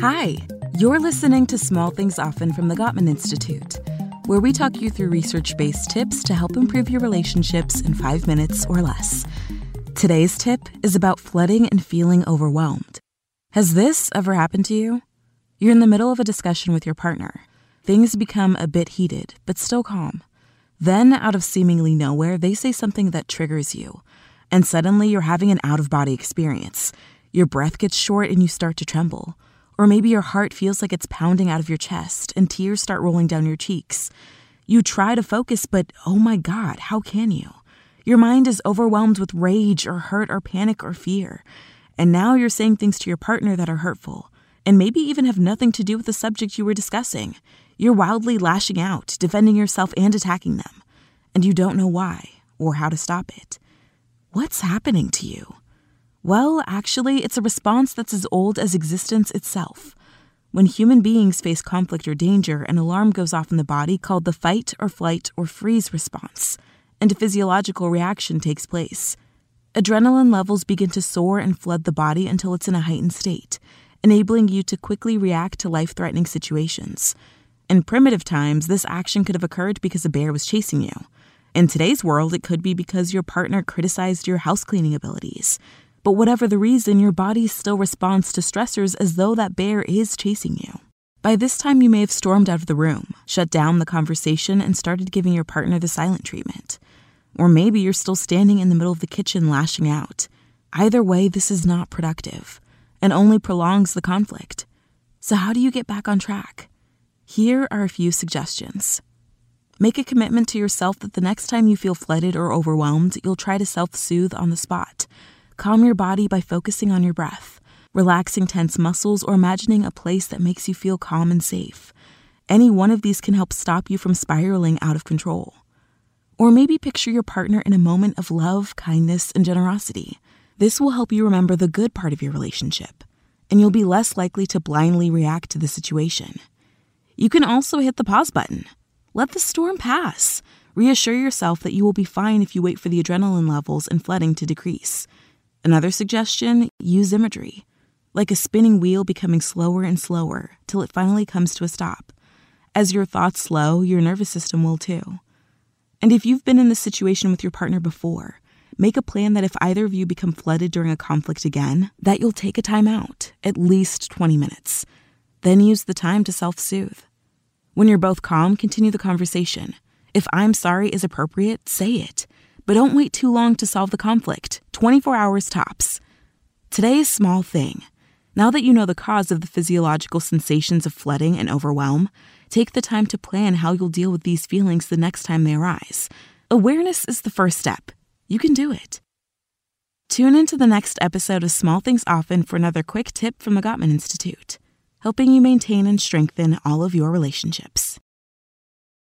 Hi, you're listening to Small Things Often from the Gottman Institute, where we talk you through research based tips to help improve your relationships in five minutes or less. Today's tip is about flooding and feeling overwhelmed. Has this ever happened to you? You're in the middle of a discussion with your partner. Things become a bit heated, but still calm. Then, out of seemingly nowhere, they say something that triggers you, and suddenly you're having an out of body experience. Your breath gets short and you start to tremble. Or maybe your heart feels like it's pounding out of your chest and tears start rolling down your cheeks. You try to focus, but oh my God, how can you? Your mind is overwhelmed with rage or hurt or panic or fear. And now you're saying things to your partner that are hurtful and maybe even have nothing to do with the subject you were discussing. You're wildly lashing out, defending yourself and attacking them, and you don't know why or how to stop it. What's happening to you? Well, actually, it's a response that's as old as existence itself. When human beings face conflict or danger, an alarm goes off in the body called the fight or flight or freeze response, and a physiological reaction takes place. Adrenaline levels begin to soar and flood the body until it's in a heightened state, enabling you to quickly react to life threatening situations. In primitive times, this action could have occurred because a bear was chasing you. In today's world, it could be because your partner criticized your house cleaning abilities. But whatever the reason, your body still responds to stressors as though that bear is chasing you. By this time, you may have stormed out of the room, shut down the conversation, and started giving your partner the silent treatment. Or maybe you're still standing in the middle of the kitchen lashing out. Either way, this is not productive and only prolongs the conflict. So, how do you get back on track? Here are a few suggestions. Make a commitment to yourself that the next time you feel flooded or overwhelmed, you'll try to self soothe on the spot. Calm your body by focusing on your breath, relaxing tense muscles, or imagining a place that makes you feel calm and safe. Any one of these can help stop you from spiraling out of control. Or maybe picture your partner in a moment of love, kindness, and generosity. This will help you remember the good part of your relationship, and you'll be less likely to blindly react to the situation. You can also hit the pause button. Let the storm pass. Reassure yourself that you will be fine if you wait for the adrenaline levels and flooding to decrease. Another suggestion use imagery, like a spinning wheel becoming slower and slower till it finally comes to a stop. As your thoughts slow, your nervous system will too. And if you've been in this situation with your partner before, make a plan that if either of you become flooded during a conflict again, that you'll take a time out, at least 20 minutes. Then use the time to self soothe. When you're both calm, continue the conversation. If I'm sorry is appropriate, say it. But don't wait too long to solve the conflict 24 hours tops. Today's small thing. Now that you know the cause of the physiological sensations of flooding and overwhelm, take the time to plan how you'll deal with these feelings the next time they arise. Awareness is the first step. You can do it. Tune into the next episode of Small Things Often for another quick tip from the Gottman Institute helping you maintain and strengthen all of your relationships.